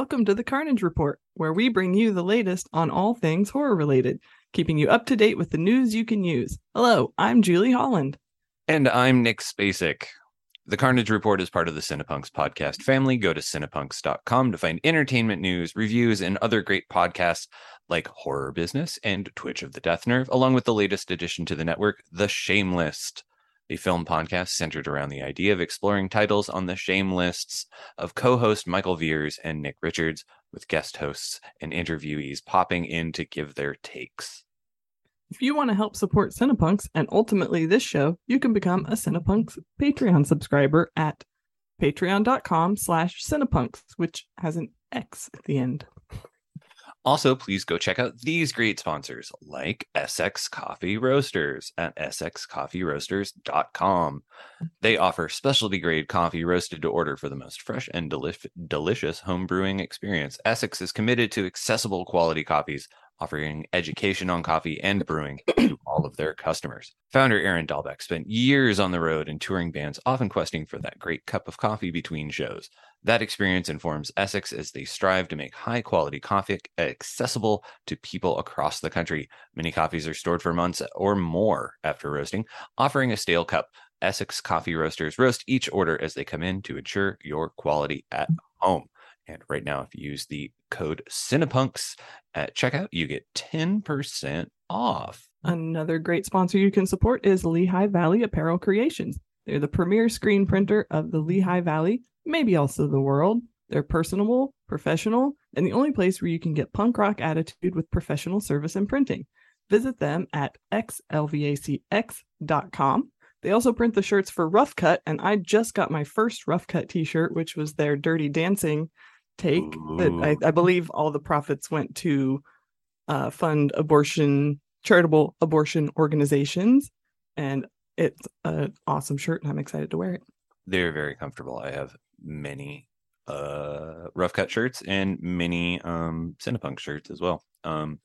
Welcome to the Carnage Report, where we bring you the latest on all things horror related, keeping you up to date with the news you can use. Hello, I'm Julie Holland. And I'm Nick Spacek. The Carnage Report is part of the Cinepunx podcast family. Go to cinepunx.com to find entertainment news, reviews, and other great podcasts like Horror Business and Twitch of the Death Nerve, along with the latest addition to the network, The Shamelist, a film podcast centered around the idea of exploring titles on the shame lists of co host Michael Veers and Nick Richards, with guest hosts and interviewees popping in to give their takes. If you want to help support Cinepunx and ultimately this show, you can become a Cinepunx Patreon subscriber at patreon.com slash cinepunx, which has an X at the end. Also, please go check out these great sponsors like Essex Coffee Roasters at essexcoffeeroasters.com. They offer specialty grade coffee roasted to order for the most fresh and deli- delicious home brewing experience. Essex is committed to accessible quality coffees offering education on coffee and brewing to all of their customers. Founder Aaron Dahlbeck spent years on the road and touring bands, often questing for that great cup of coffee between shows. That experience informs Essex as they strive to make high quality coffee accessible to people across the country. Many coffees are stored for months or more after roasting, offering a stale cup. Essex coffee roasters roast each order as they come in to ensure your quality at home. And right now, if you use the code Cinepunx at checkout, you get 10% off. Another great sponsor you can support is Lehigh Valley Apparel Creations. They're the premier screen printer of the Lehigh Valley, maybe also the world. They're personable, professional, and the only place where you can get punk rock attitude with professional service and printing. Visit them at xlvacx.com. They also print the shirts for Rough Cut, and I just got my first Rough Cut t shirt, which was their Dirty Dancing take. That I, I, believe all the profits went to uh, fund abortion, charitable abortion organizations. And it's an awesome shirt, and I'm excited to wear it. They're very comfortable. I have many uh rough cut shirts and many um cinepunk shirts as well um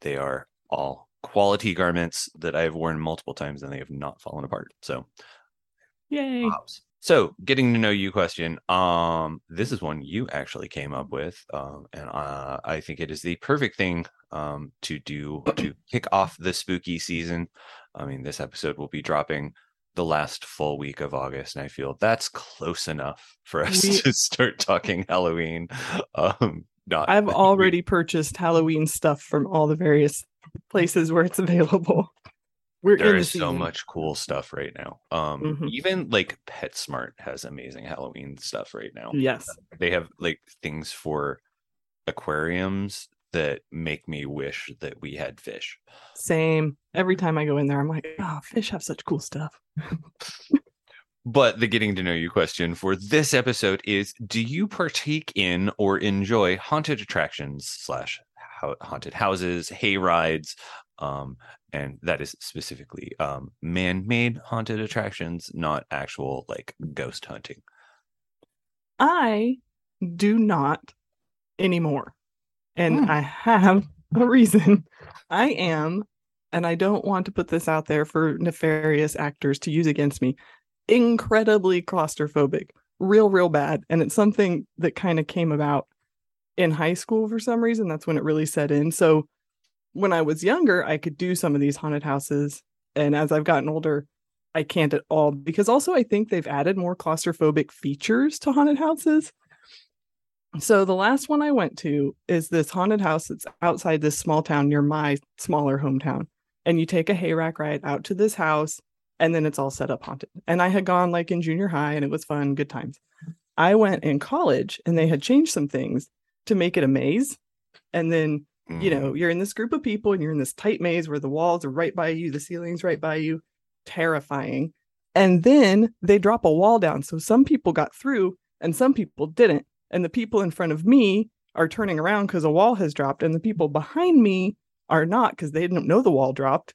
they are all quality garments that I've worn multiple times and they have not fallen apart. So, yay. Pops. So, getting to know you question. Um, this is one you actually came up with, um, and uh, I think it is the perfect thing um to do to kick off the spooky season. I mean, this episode will be dropping the last full week of August, and I feel that's close enough for us we... to start talking Halloween. Um, not I've already purchased Halloween stuff from all the various places where it's available. We're there is the so much cool stuff right now. Um, mm-hmm. even like PetSmart has amazing Halloween stuff right now. Yes, they have like things for aquariums that make me wish that we had fish. Same. Every time I go in there, I'm like, oh, fish have such cool stuff. but the getting to know you question for this episode is: Do you partake in or enjoy haunted attractions slash haunted houses, hay rides, um, and that is specifically um, man-made haunted attractions, not actual like ghost hunting. I do not anymore, and hmm. I have a reason. I am, and I don't want to put this out there for nefarious actors to use against me. Incredibly claustrophobic, real, real bad, and it's something that kind of came about in high school for some reason. That's when it really set in. So when I was younger, I could do some of these haunted houses. And as I've gotten older, I can't at all because also I think they've added more claustrophobic features to haunted houses. So the last one I went to is this haunted house that's outside this small town near my smaller hometown. And you take a hayrack ride out to this house and then it's all set up haunted. And I had gone like in junior high and it was fun, good times. I went in college and they had changed some things to make it a maze. And then, mm. you know, you're in this group of people and you're in this tight maze where the walls are right by you, the ceiling's right by you. Terrifying. And then they drop a wall down. So some people got through and some people didn't. And the people in front of me are turning around because a wall has dropped. And the people behind me are not because they didn't know the wall dropped.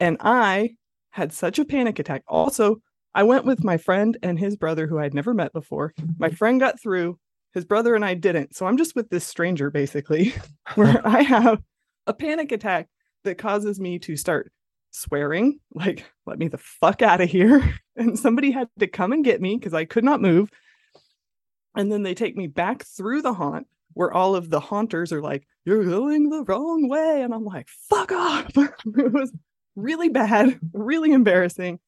And I had such a panic attack. Also, I went with my friend and his brother, who I'd never met before. My friend got through. His brother and I didn't. So I'm just with this stranger basically, where I have a panic attack that causes me to start swearing, like, let me the fuck out of here. And somebody had to come and get me because I could not move. And then they take me back through the haunt where all of the haunters are like, You're going the wrong way. And I'm like, Fuck off. it was really bad, really embarrassing.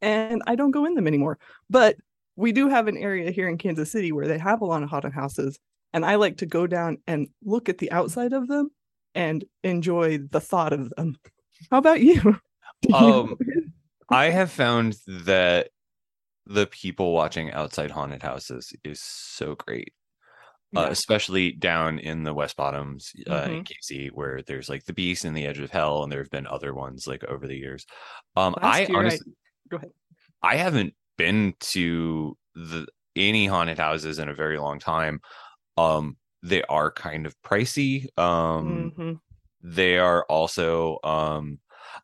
And I don't go in them anymore. But we do have an area here in Kansas City where they have a lot of haunted houses. And I like to go down and look at the outside of them and enjoy the thought of them. How about you? Um, I have found that the people watching outside haunted houses is so great. Uh, especially down in the West Bottoms uh, in Mhm. KC, where there's like the Beast and the Edge of Hell, and there have been other ones like over the years. Um, Last I year I- honestly, Go ahead. I haven't been to the any haunted houses in a very long time. Um, they are kind of pricey. Um, Mhm. they are also um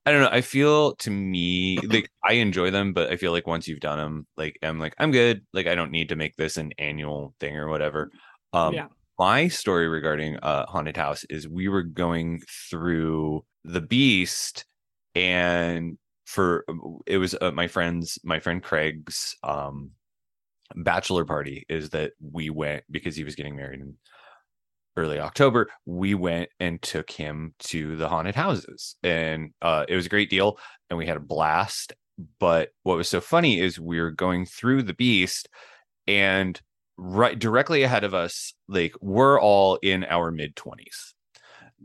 i don't know i feel to me like i enjoy them but i feel like once you've done them like i'm like i'm good like i don't need to make this an annual thing or whatever um yeah. my story regarding uh haunted house is we were going through the beast and for it was uh, my friend's my friend craig's um bachelor party is that we went because he was getting married in early october we went and took him to the haunted houses. And uh it was a great deal and we had a blast. But what was so funny is we were going through the beast and right directly ahead of us like we're all in our mid 20s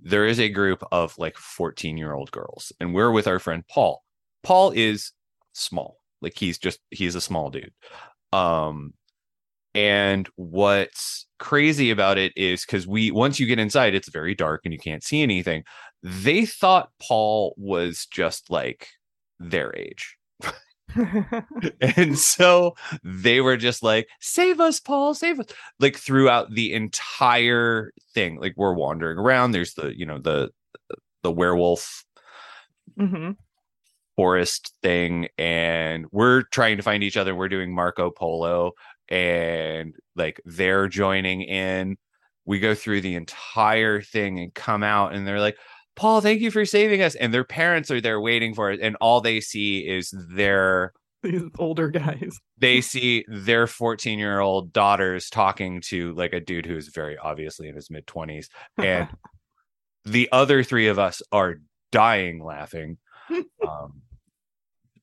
there is a group of like 14 year old girls and we're with our friend paul paul is small. Like he's just he's a small dude. Um and what's crazy about it is because we once you get inside it's very dark and you can't see anything. They thought paul was just like their age. And so they were just like save us paul save us like throughout the entire thing. Like we're wandering around. There's the you know the the werewolf Mhm. Forest thing and we're trying to find each other. We're doing marco polo and like they're joining in. We go through the entire thing and come out and they're like paul thank you for saving us. And their parents are there waiting for it and all they see is their These older guys. they see their 14 year old daughters talking to like a dude who's very obviously in his mid 20s and the other three of us are dying laughing. Um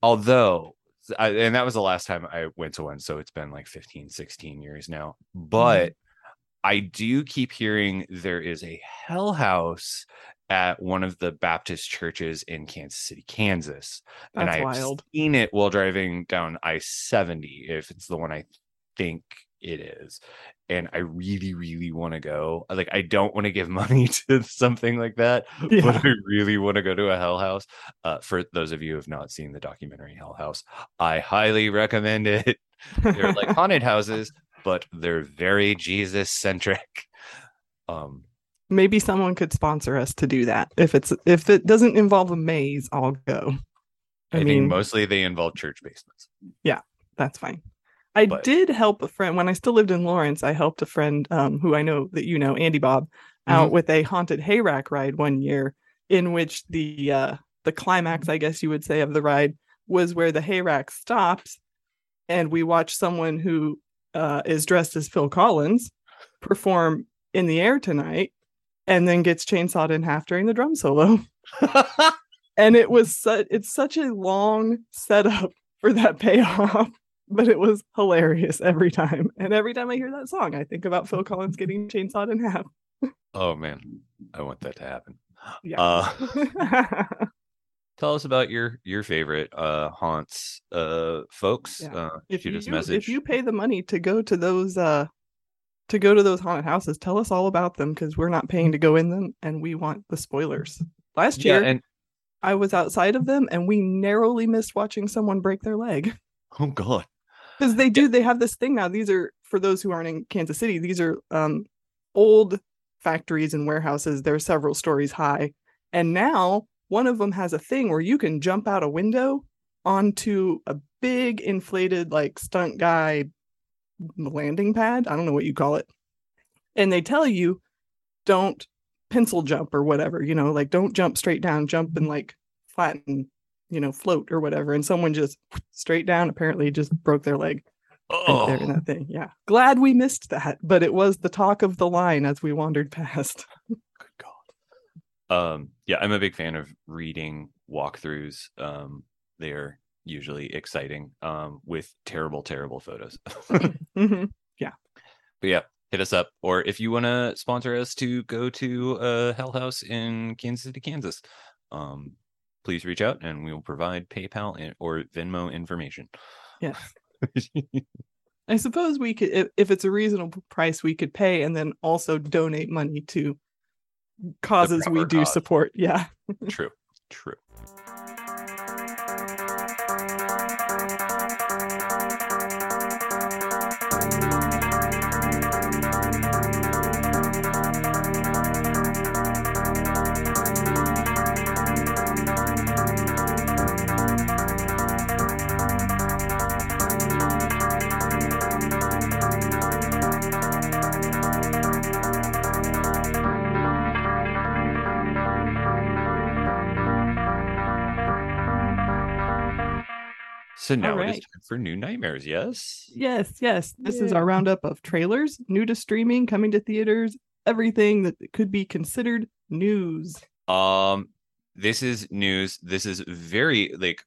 although I, and that was the last time i went to one so it's been like 15 16 years now. But mm-hmm. i do keep hearing there is a hell house at one of the baptist churches in kansas city kansas. And i've wild. seen it while driving down i-70 if it's the one i think it is and i really really want to go like i don't want to give money to something like that Yeah. but I really want to go to a Hell House. Uh, for those of you who have not seen the documentary Hell House, I highly recommend it. They're like haunted houses, but they're very Jesus centric. Um, Maybe someone could sponsor us to do that. If it's if it doesn't involve a maze, I'll go. I, I, think mean, mostly they involve church basements. Yeah that's fine. I But- did help a friend when I still lived in Lawrence. I helped a friend um, who I know that you know, Andy Bob, out with a haunted hayrack ride one year, in which the uh, the climax, I guess you would say, of the ride was where the hayrack stops, and we watch someone who uh, is dressed as Phil Collins perform in the air tonight, and then gets chainsawed in half during the drum solo. and it was such it's such a long setup for that payoff but it was hilarious every time and every time i hear that song i think about phil collins getting chainsawed in half oh man, I want that to happen. yeah Uh, tell us about your your favorite uh haunts, uh, folks. Yeah. Uh, if shoot you message. if you pay the money to go to those uh to go to those haunted houses tell us all about them because we're not paying to go in them and we want the spoilers last yeah, year and i was outside of them and we narrowly missed watching someone break their leg oh god, because they do they have this thing now these are for those who aren't in kansas city these are um old factories and warehouses they're several stories high. And now one of them has a thing where you can jump out a window onto a big inflated like stunt guy landing pad i don't know what you call it and they tell you don't pencil jump or whatever you know like don't jump straight down jump and like flatten you know float or whatever and someone just straight down apparently just broke their leg right there in Oh, that thing. Yeah. Glad we missed that, but it was the talk of the line as we wandered past. good God. Um, yeah, I'm a big fan of reading walkthroughs. Um, they're usually exciting. Um, with terrible, terrible photos. Mhm. but yeah hit us up or if you want to sponsor us to go to uh hell house in kansas city kansas um please reach out and we will provide paypal or venmo information Yes. I suppose we could, if, if it's a reasonable price, we could pay and then also donate money to causes we do cause. support. Yeah. true true so now it is time for new nightmares yes Yes. Yes. This is our roundup of trailers, new to streaming, coming to theaters, everything that could be considered news. Um, this is news. This is very like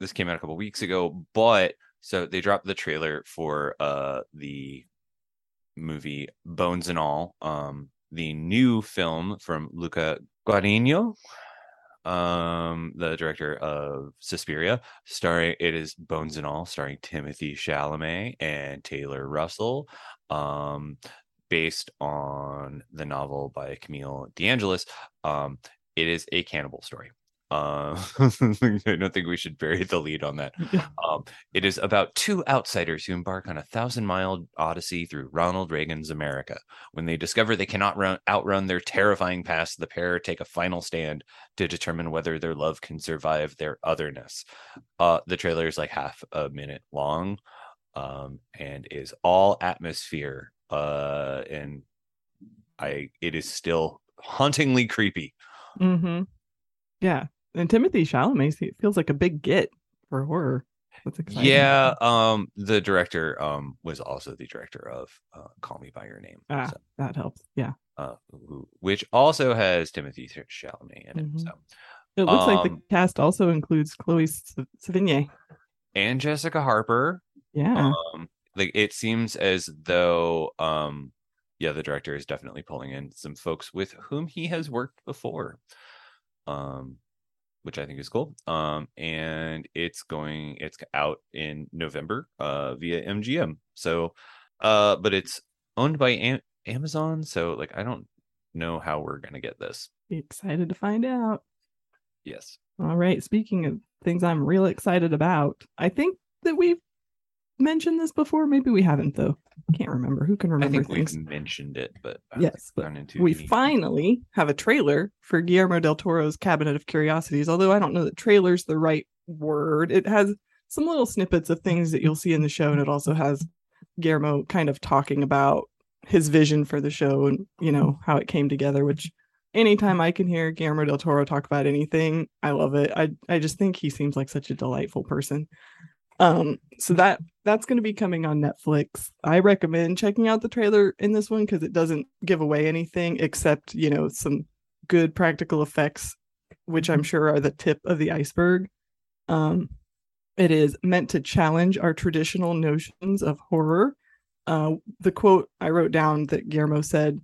this came out a couple weeks ago, but so they dropped the trailer for uh the movie Bones and All, um, the new film from Luca Guadagnino, um, the director of Suspiria, starring it is Bones and All, starring Timothée Chalamet and Taylor Russell, um, based on the novel by Camille DeAngelis. Um, it is a cannibal story. Uh, I don't think we should bury the lead on that. Um, it is about two outsiders who embark on a thousand mile odyssey through Ronald Reagan's America. When they discover they cannot run, outrun their terrifying past, the pair take a final stand to determine whether their love can survive their otherness. Uh, the trailer is like half a minute long um, and is all atmosphere. Uh, and I, it is still hauntingly creepy. Mm-hmm. Yeah. And Timothée Chalamet feels like a big get for horror. That's exciting. Yeah, um, the director um was also the director of uh, Call Me by Your Name, Ah, so, that helps. Yeah. uh, which also has Timothée Chalamet in it. Mhm. So, It looks like the Um, cast also includes Chloe Sevigny. and Jessica Harper. Yeah. Um, like it seems as though um, yeah, the director is definitely pulling in some folks with whom he has worked before. Um, which I think is cool. Um, and it's going, it's out in November, uh, via MGM. So, uh, but it's owned by Am- Amazon. So, like, I don't know how we're gonna get this. Be excited to find out. Yes, All right. Speaking of things I'm real excited about, I think that we've mentioned this before. Maybe we haven't, though. I can't remember. Who can remember? I think things? we've mentioned it, but Yes, but into we any- finally have a trailer for Guillermo del Toro's Cabinet of Curiosities. Although I don't know that trailer's the right word. It has some little snippets of things that you'll see in the show, and it also has Guillermo kind of talking about his vision for the show and you know how it came together. Which anytime I can hear Guillermo del Toro talk about anything, I love it. I I just think he seems like such a delightful person. Um, so that that's going to be coming on Netflix. I recommend checking out the trailer in this one because it doesn't give away anything except you know some good practical effects, which I'm sure are the tip of the iceberg. Um, it is meant to challenge our traditional notions of horror. Uh, the quote I wrote down that Guillermo said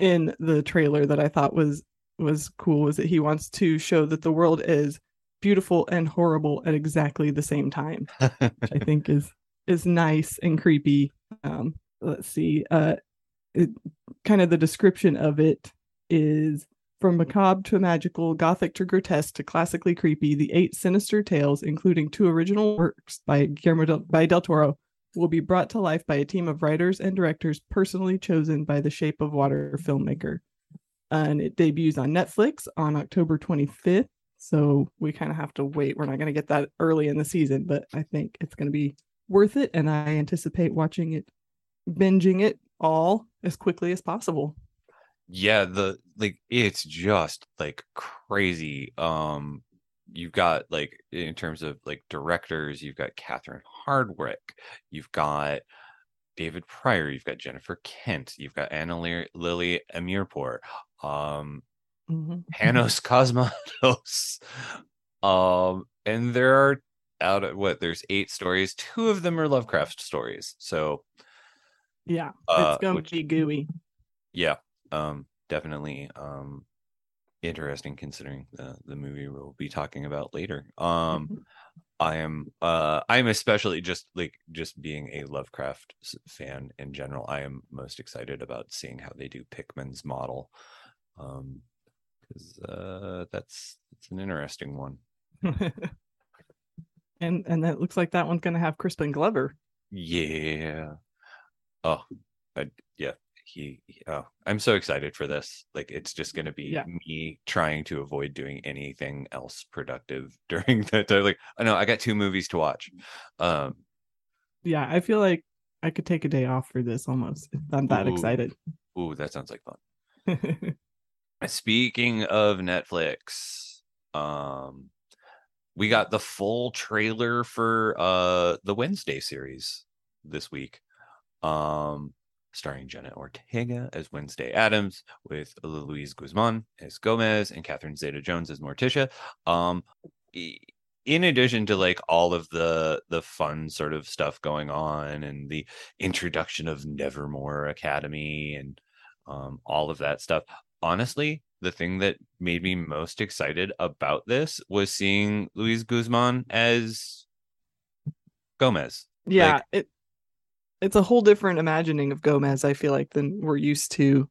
in the trailer that I thought was was cool was that he wants to show that the world is beautiful and horrible at exactly the same time which I think is is nice and creepy. Um, let's see. Uh, it, kind of the description of it is from macabre to magical, gothic to grotesque to classically creepy. The eight sinister tales, including two original works by Guillermo del, by Del Toro, will be brought to life by a team of writers and directors personally chosen by the Shape of Water filmmaker. And it debuts on Netflix on October 25th. So we kind of have to wait. We're not going to get that early in the season, but I think it's going to be worth it. And I anticipate watching it, binging it all as quickly as possible. yeah the like it's just like crazy um you've got like in terms of like directors, you've got Catherine Hardwicke, you've got David Prior, you've got Jennifer Kent, you've got Ana Lily Amirpour, um, Mhm. Panos Cosmatos, um, and there are out of what there's eight stories. Two of them are Lovecraft stories, so Yeah, Uh, it's gonna which- be gooey. yeah, um, definitely um, interesting considering the the movie we'll be talking about later. Um. Mhm. I am uh I'm especially just like just being a Lovecraft fan in general. I am most excited about seeing how they do Pickman's model. Um cuz uh that's it's an interesting one. and and that looks like that one's gonna have Crispin Glover. Yeah. Oh, I, yeah. He, he- oh, I'm so excited for this. Like it's just going to be Yeah. me trying to avoid doing anything else productive during that time. Like, I know I got two movies to watch. Um Yeah, I feel like I could take a day off for this almost. if I'm that Ooh. excited. ooh, that sounds like fun. Speaking of Netflix, um we got the full trailer for uh the Wednesday series this week. Um starring Jenna Ortega as Wednesday Addams with Luis Guzman as Gomez and Catherine Zeta-Jones as Morticia. Um in addition to like all of the the fun sort of stuff going on and the introduction of Nevermore Academy and um all of that stuff honestly, the thing that made me most excited about this was seeing Luis Guzman as Gomez. yeah, Like- it it's a whole different imagining of Gomez, I feel like, than we're used to.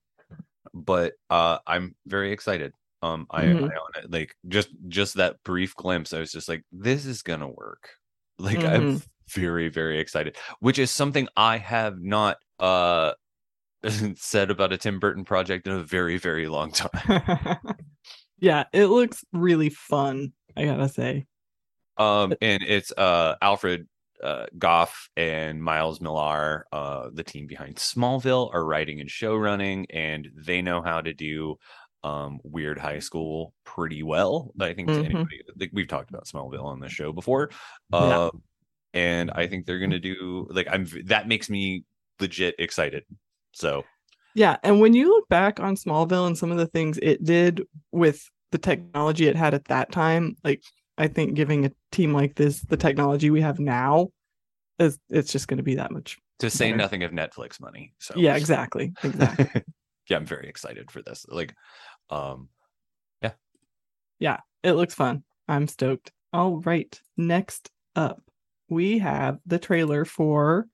But uh I'm very excited. Um I, Mhm. I own it. like just just that brief glimpse, I was just like, this is gonna work. Like I'm very, very excited, which is something I have not uh said about a Tim Burton project in a very, very long time. yeah, it looks really fun, I gotta say. Um, and it's uh Alfred uh Gough and Miles Millar, uh, the team behind Smallville, are writing and show running, and they know how to do um weird high school pretty well. I think Mhm. anybody like we've talked about Smallville on the show before. Yeah. Uh, and I think they're gonna do like I'm that makes me legit excited. So Yeah, and when you look back on Smallville and some of the things it did with the technology it had at that time, like I think giving a team like this the technology we have now is it's just going to be that much. to say Better. nothing of Netflix money. So Yeah, exactly. Exactly. yeah, I'm very excited for this. Like um yeah. Yeah, it looks fun. I'm stoked. All right. Next up, we have the trailer for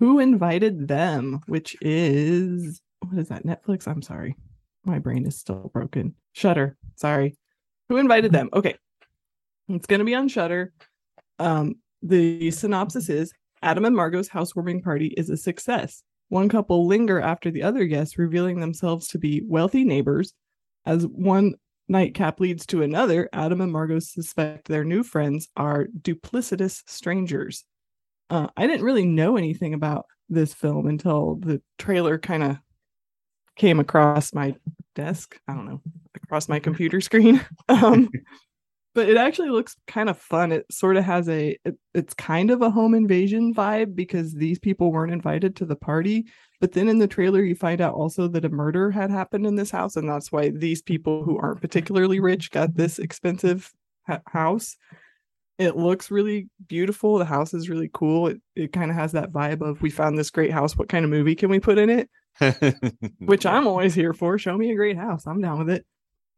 Who Invited Them, which is what is that? Netflix? I'm sorry. My brain is still broken. Shudder. Sorry. Who invited them? Okay. It's gonna be on Shudder. Um, the synopsis is Adam and Margot's housewarming party is a success. One couple linger after the other guests, revealing themselves to be wealthy neighbors. As one nightcap leads to another, Adam and Margot suspect their new friends are duplicitous strangers. Uh, I didn't really know anything about this film until the trailer kind of came across my desk. I don't know, across my computer screen. um, but it actually looks kind of fun. It sort of has a, it, it's kind of a home invasion vibe because these people weren't invited to the party. But then in the trailer, you find out also that a murder had happened in this house, and that's why these people who aren't particularly rich got this expensive ha- house. It looks really beautiful. The house is really cool. It it kind of has that vibe of we found this great house. What kind of movie can we put in it? Which I'm always here for. Show me a great house. I'm down with it.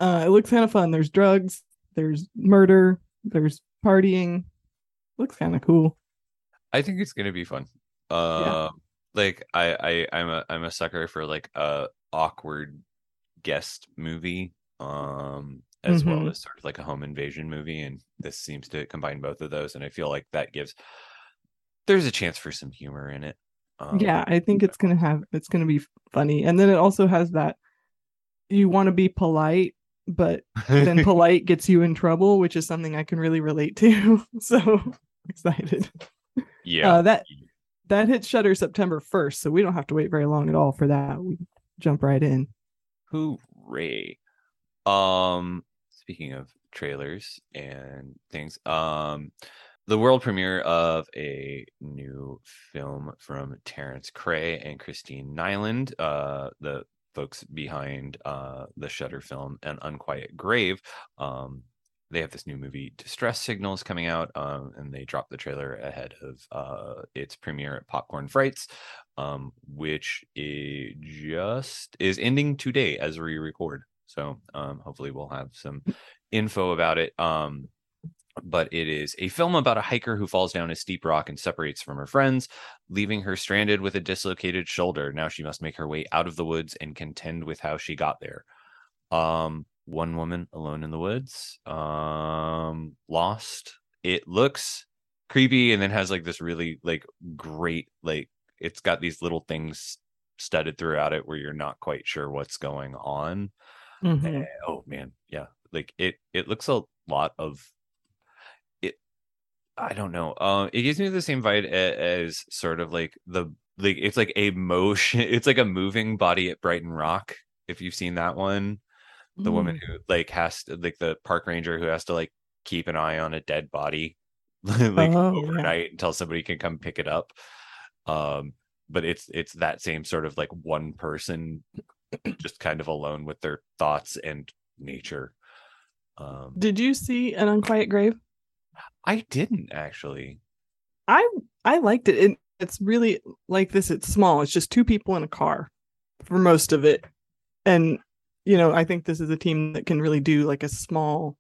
Uh, it looks kind of fun. There's drugs. There's murder. There's partying. Looks kind of cool. I think it's gonna be fun. Uh, like I, I, I'm a, I'm a sucker for like a awkward guest movie, um, as well Mhm. as sort of like a home invasion movie, and this seems to combine both of those, and I feel like that gives there's a chance for some humor in it. Um, yeah, I think it's gonna have it's gonna be funny, and then it also has that you want to be polite, but then polite gets you in trouble, which is something I can really relate to. so excited. yeah, Uh, that that hits Shudder September first, so we don't have to wait very long at all for that. We jump right in. Hooray. Um speaking of trailers and things. Um, the world premiere of a new film from Terence Krey and Christine Nyland, uh, the folks behind uh, the Shudder film An Unquiet Grave. Um, they have this new movie, Distress Signals, coming out, um, and they dropped the trailer ahead of uh, its premiere at Popcorn Frights, um, which just is ending today as we record. So um, hopefully we'll have some info about it. Um, but it is a film about a hiker who falls down a steep rock and separates from her friends, leaving her stranded with a dislocated shoulder. Now she must make her way out of the woods and contend with how she got there. Um, one woman alone in the woods, um, lost. It looks creepy and then has like this really like great like it's got these little things studded throughout it where you're not quite sure what's going on. Mhm. Eh, oh man, yeah. Like it it looks a lot of it I don't know. Uh it gives me the same vibe a- as sort of like the like it's like a motion it's like a moving body at Brighton Rock if you've seen that one. The woman Mm. who like has to like the park ranger who has to like keep an eye on a dead body like Oh, yeah. overnight until somebody can come pick it up. Um but it's it's that same sort of like one person just kind of alone with their thoughts and nature. Um, Did you see an unquiet grave? I didn't actually. I I liked it. it. It's really like this. It's small. It's just two people in a car for most of it, and you know I think this is a team that can really do like a small.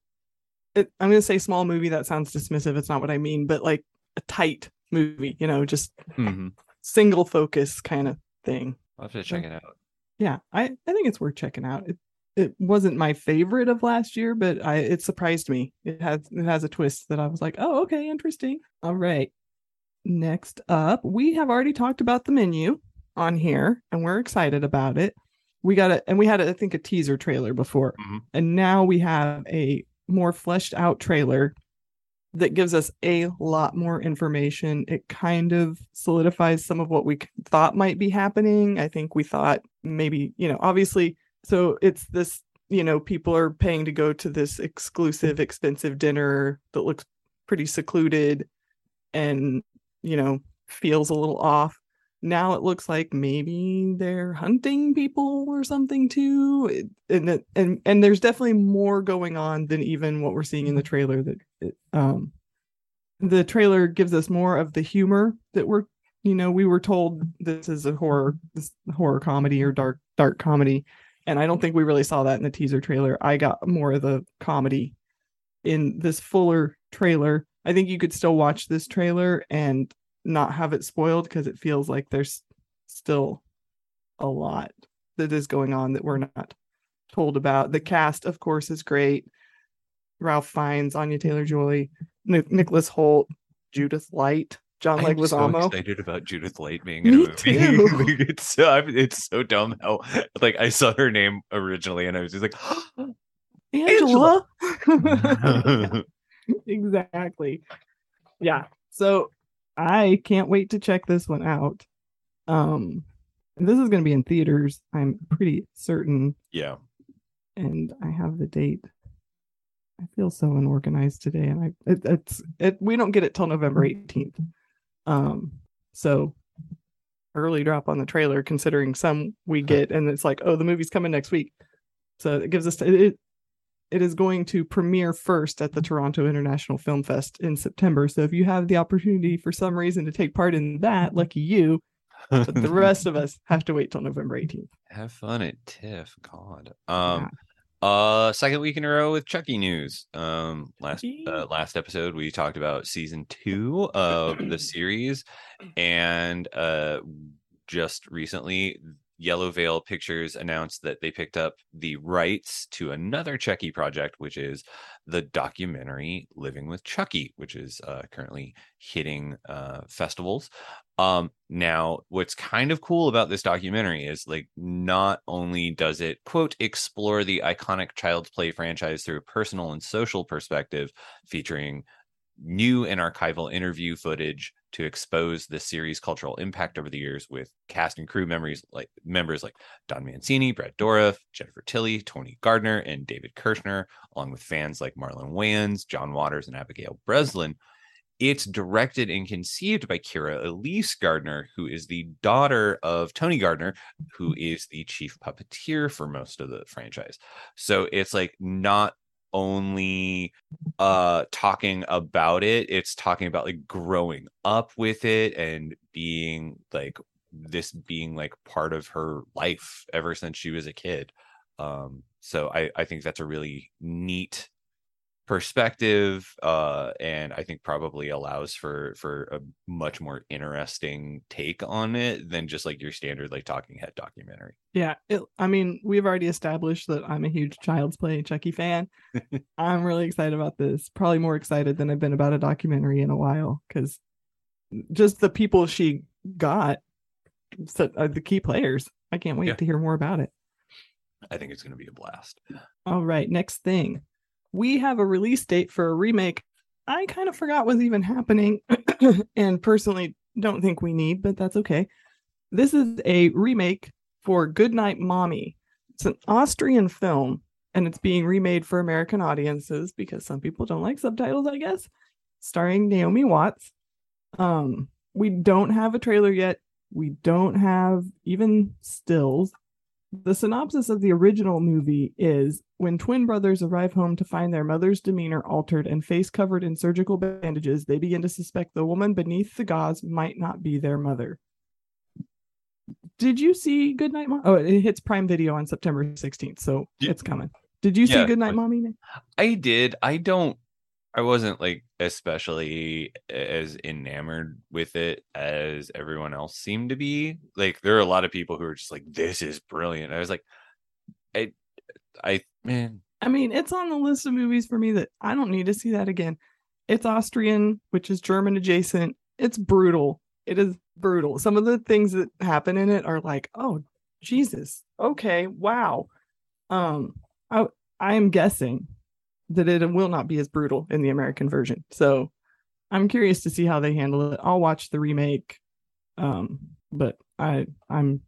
It, I'm going to say small movie. That sounds dismissive. It's not what I mean, but like a tight movie. You know, just Mhm. single focus kind of thing. I'll have to check it out. Yeah, I I think it's worth checking out. It it wasn't my favorite of last year, but I it surprised me. It has it has a twist that I was like, oh okay, interesting. All right. Next up, we have already talked about the menu on here, and we're excited about it. We got it, and we had I think a teaser trailer before, Mhm. and now we have a more fleshed out trailer that gives us a lot more information. It kind of solidifies some of what we thought might be happening. I think we thought maybe, you know, obviously, so it's this, you know, people are paying to go to this exclusive, expensive dinner that looks pretty secluded and, you know, feels a little off. Now it looks like maybe they're hunting people or something too. And and and there's definitely more going on than even what we're seeing in the trailer that um the trailer gives us more of the humor that we're you know we were told this is a horror this horror comedy or dark dark comedy. And i don't think we really saw that in the teaser trailer. I got more of the comedy in this fuller trailer. I think you could still watch this trailer and not have it spoiled because it feels like there's still a lot that is going on that we're not told about. The cast of course is great. Ralph fiennes anya taylor joy Nic- nicholas Hoult judith light john I'm so excited about Judith Light being in a movie. It's so I'm- it's so dumb how like I saw her name originally and I was just like, Angela. exactly. Yeah. So I can't wait to check this one out. Um this is going to be in theaters. I'm pretty certain yeah. and I have the date. I feel so unorganized today and I it, it's it we don't get it till November 18th. Um so early drop on the trailer considering some we get and it's like oh the movie's coming next week. So it gives us it it is going to premiere first at the Toronto International Film Fest in September. So if you have the opportunity for some reason to take part in that, lucky you. But the rest of us have to wait till November 18th. Have fun at TIFF. God. Um uh second week in a row with Chucky news. Um last uh, last episode we talked about season 2 of the series and uh just recently Yellow Veil Pictures announced that they picked up the rights to another Chucky project, which is the documentary Living with Chucky, which is uh, currently hitting uh, festivals. Um, now, what's kind of cool about this documentary is like not only does it quote explore the iconic Child's Play franchise through a personal and social perspective, featuring new and archival interview footage to expose the series' cultural impact over the years with cast and crew memories like members like Don Mancini, Brad Dourif, Jennifer Tilly, Tony Gardner, and David Kirschner, along with fans like Marlon Wayans, John Waters, and Abigail Breslin. It's directed and conceived by Kyra Elise Gardner, who is the daughter of Tony Gardner, who is the chief puppeteer for most of the franchise. So it's like not only uh talking about it it's talking about like growing up with it and being like this being like part of her life ever since she was a kid um so i i think that's a really neat perspective uh and i think probably allows for for a much more interesting take on it than just like your standard like talking head documentary Yeah, it, I mean, we've already established that I'm a huge Child's Play Chucky fan. I'm really excited about this. Probably more excited than I've been about a documentary in a while because just the people she got, so, uh, the key players. I can't wait Yeah. to hear more about it. i think it's going to be a blast All right, next thing. We have a release date for a remake I kind of forgot was even happening and personally don't think we need, but that's okay. This is a remake for Goodnight Mommy. It's an Austrian film and it's being remade for American audiences because some people don't like subtitles, I guess. Starring Naomi Watts. Um, we don't have a trailer yet. We don't have even stills. The synopsis of the original movie is when twin brothers arrive home to find their mother's demeanor altered and face covered in surgical bandages, they begin to suspect the woman beneath the gauze might not be their mother. Did you see Goodnight Mom? Oh, it hits Prime Video on September 16th, so Yeah. it's coming. Did you see Yeah, Goodnight but- Mommy? I did. I don't. I wasn't like especially as enamored with it as everyone else seemed to be. Like there are a lot of people who are just like, "This is brilliant." I was like, I, I man, I mean, it's on the list of movies for me that I don't need to see that again. It's Austrian, which is German adjacent. It's brutal. It is brutal. Some of the things that happen in it are like, oh Jesus, okay, wow. Um, I I am guessing that it will not be as brutal in the American version. So I'm curious to see how they handle it. I'll watch the remake. Um, but I I'm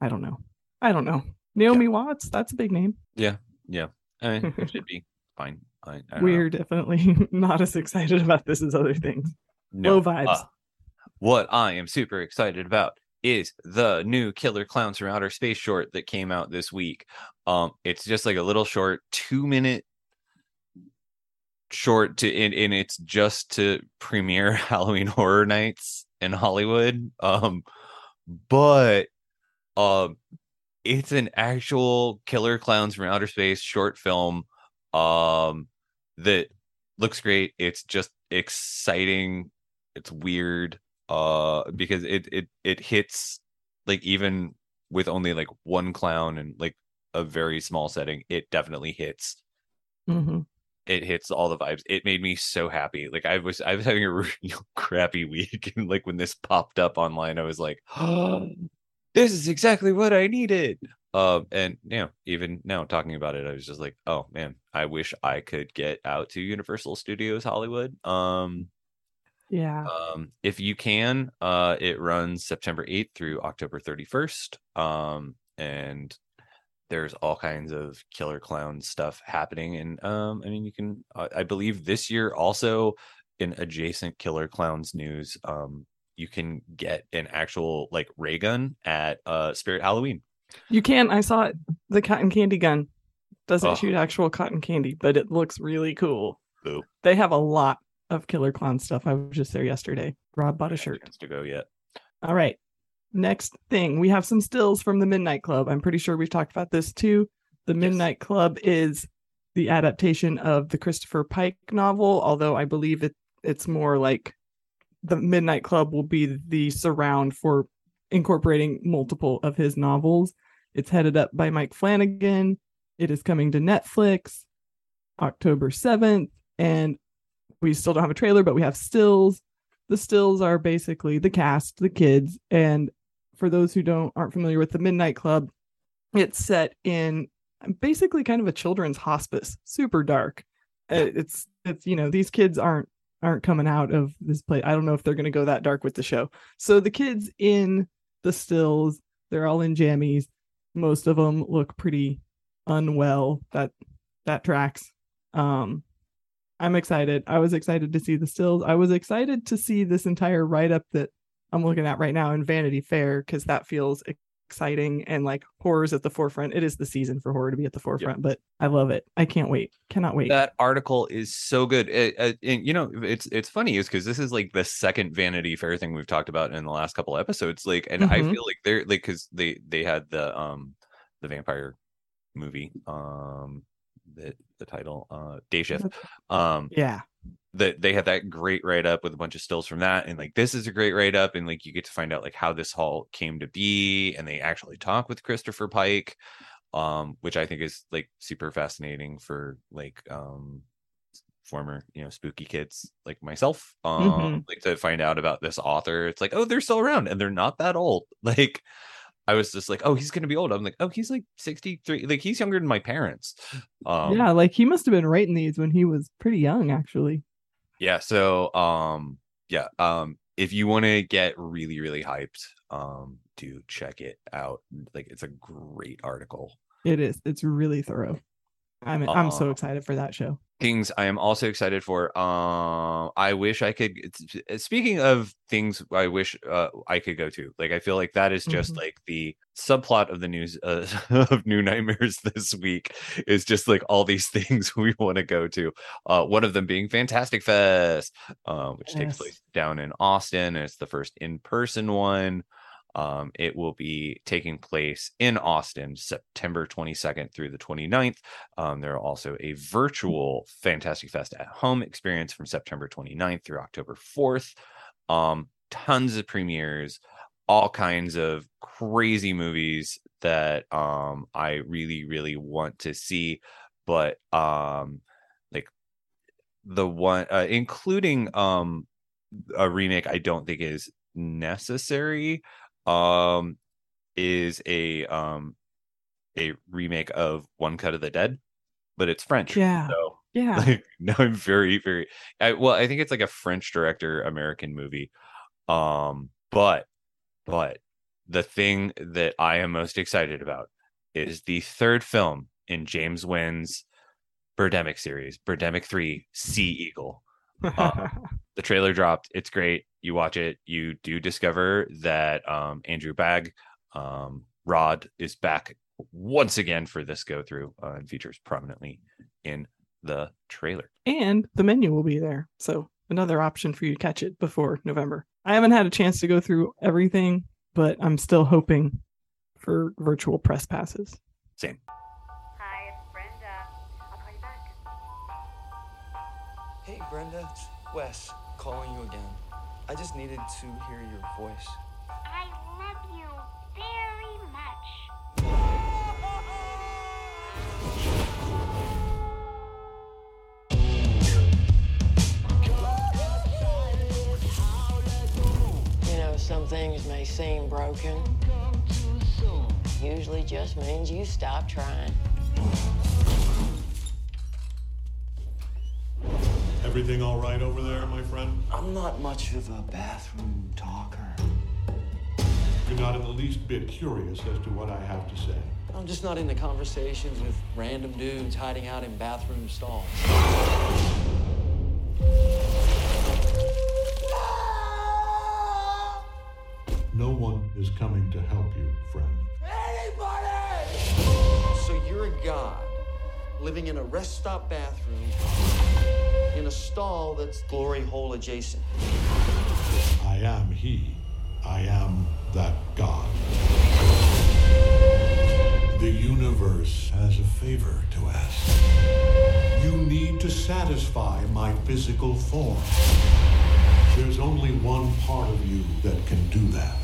I don't know. I don't know. Naomi Watts, that's a big name. Yeah, yeah. I mean, it should be fine. I, I don't know. We're definitely not as excited about this as other things. No, Low vibes. uh, what I am super excited about is the new Killer Clowns from Outer Space short that came out this week. Um, it's just like a little short, two minute short to and, and it's just to premiere Halloween horror nights in Hollywood. Um, but um it's an actual Killer Clowns from Outer Space short film um that looks great. It's just exciting. It's weird uh because it it it hits like even with only like one clown and like a very small setting, it definitely hits Mhm. It hits all the vibes. It made me so happy. Like I was I was having a real crappy week and like when this popped up online I was like, "Oh, this is exactly what I needed." Um and you know, even now talking about it I was just like, "Oh man, I wish I could get out to Universal Studios Hollywood." Um Yeah. um, if you can, uh, it runs September 8th through October 31st. Um, and there's all kinds of killer clown stuff happening. And um, I mean, you can, uh, I believe this year also in adjacent killer clowns news, um, you can get an actual like ray gun at uh Spirit Halloween. You can. I saw it. The cotton candy gun doesn't Oh. shoot actual cotton candy, but it looks really cool. Boo. They have a lot of killer clown stuff. I was just there yesterday. Rob bought a shirt. to go yet. All right. Next thing, we have some stills from the Midnight Club. I'm pretty sure we've talked about this too. The Midnight Club is the adaptation of the Christopher Pike novel, although I believe it it's more like the Midnight Club will be the surround for incorporating multiple of his novels. It's headed up by Mike Flanagan. It is coming to Netflix October 7th and we still don't have a trailer, but we have stills the stills are basically the cast, the kids, and for those who don't aren't familiar with the Midnight Club, it's set in basically kind of a children's hospice, super dark. Uh, It's it's you know these kids aren't aren't coming out of this place. I don't know if they're going to go that dark with the show. So the kids in the stills, they're all in jammies. Most of them look pretty unwell. That that tracks. Um, I'm excited. I was excited to see the stills. I was excited to see this entire write up that I'm looking at right now in Vanity Fair because that feels exciting and like horror's at the forefront. It is the season for horror to be at the forefront, yep. but I love it. I can't wait. Cannot wait. That article is so good. It, it, and you know, it's it's funny is because this is like the second Vanity Fair thing we've talked about in the last couple episodes. Like, and mm-hmm. I feel like they're like because they they had the um the vampire movie um the the title uh day shift um yeah that they had that great write up with a bunch of stills from that and like this is a great write up and like you get to find out like how this hall came to be and they actually talk with Christopher Pike um which I think is like super fascinating for like um former you know spooky kids like myself um mm-hmm. like to find out about this author it's like oh they're still around and they're not that old like I was just like, oh, he's gonna be old. I'm like, oh, he's like 63. Like he's younger than my parents. Um, yeah, like he must have been writing these when he was pretty young, actually. Yeah. So um, yeah. Um, if you want to get really, really hyped, um, do check it out. Like it's a great article. It is. It's really thorough. I'm I'm so uh, excited for that show. Things I am also excited for. Um, I wish I could. Speaking of things, I wish uh, I could go to. Like, I feel like that is just mm-hmm. like the subplot of the news uh, of New Nightmares this week is just like all these things we want to go to. Uh, one of them being Fantastic Fest, uh, which yes. takes place down in Austin. And it's the first in person one. Um, it will be taking place in Austin September 22nd through the 29th. Um, there are also a virtual Fantastic Fest at home experience from September 29th through October 4th. Um, tons of premieres, all kinds of crazy movies that um, I really, really want to see. But um, like the one, uh, including um, a remake, I don't think is necessary um is a um a remake of One Cut of the Dead, but it's French. Yeah. So yeah. Like, no, I'm very, very I, well, I think it's like a French director American movie. Um, but but the thing that I am most excited about is the third film in James Nguyen's Birdemic series, Birdemic 3 Sea Eagle. Uh, the trailer dropped. It's great. You watch it, you do discover that um, Andrew Bagg, um, Rod, is back once again for this go through uh, and features prominently in the trailer. And the menu will be there. So another option for you to catch it before November. I haven't had a chance to go through everything, but I'm still hoping for virtual press passes. Same. Hi, it's Brenda. I'll call you back. Hey, Brenda. It's Wes calling you again. I just needed to hear your voice. I love you very much. You know, some things may seem broken. Usually just means you stop trying. Everything all right over there, my friend? I'm not much of a bathroom talker. You're not in the least bit curious as to what I have to say. I'm just not into conversations with random dudes hiding out in bathroom stalls. No one is coming to help you, friend. Anybody! So you're a god living in a rest stop bathroom in a stall that's glory hole adjacent. I am he. I am that God. The universe has a favor to ask. You need to satisfy my physical form. There's only one part of you that can do that.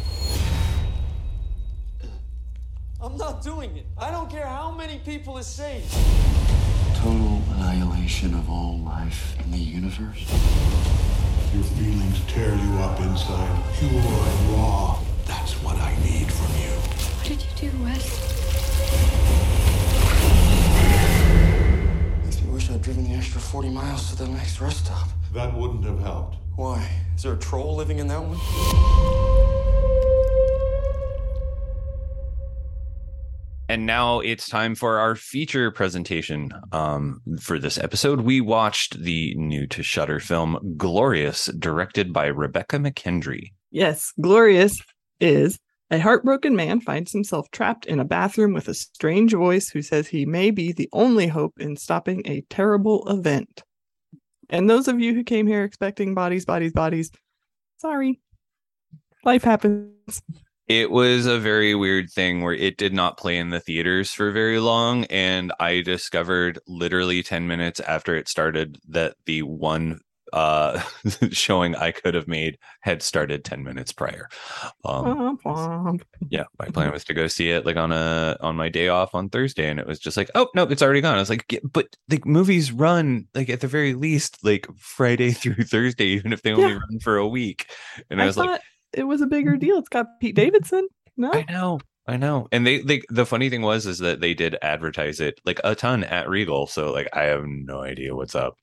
I'm not doing it. I don't care how many people it saves total annihilation of all life in the universe? Your feelings tear you up inside, pure and raw. That's what I need from you. What did you do, Wes? Makes me wish I'd driven the extra 40 miles to the next rest stop. That wouldn't have helped. Why? Is there a troll living in that one? And now it's time for our feature presentation. Um, for this episode, we watched the new to Shudder film Glorious, directed by Rebekah McKendry. Yes, Glorious is a heartbroken man finds himself trapped in a bathroom with a strange voice who says he may be the only hope in stopping a terrible event. And those of you who came here expecting bodies, bodies, bodies, sorry. Life happens. It was a very weird thing where it did not play in the theaters for very long. And I discovered literally 10 minutes after it started that the one uh showing I could have made had started 10 minutes prior. Um yeah, my plan was to go see it like on a on my day off on Thursday, and it was just like, oh no, it's already gone. I was like, "Yeah, but like movies run like at the very least like Friday through Thursday, even if they only Yeah. run for a week. And I, I was thought like, it was a bigger deal. It's got Pete Davidson. No, I know, I know. And they like the funny thing was is that they did advertise it like a ton at Regal, so like I have no idea what's up.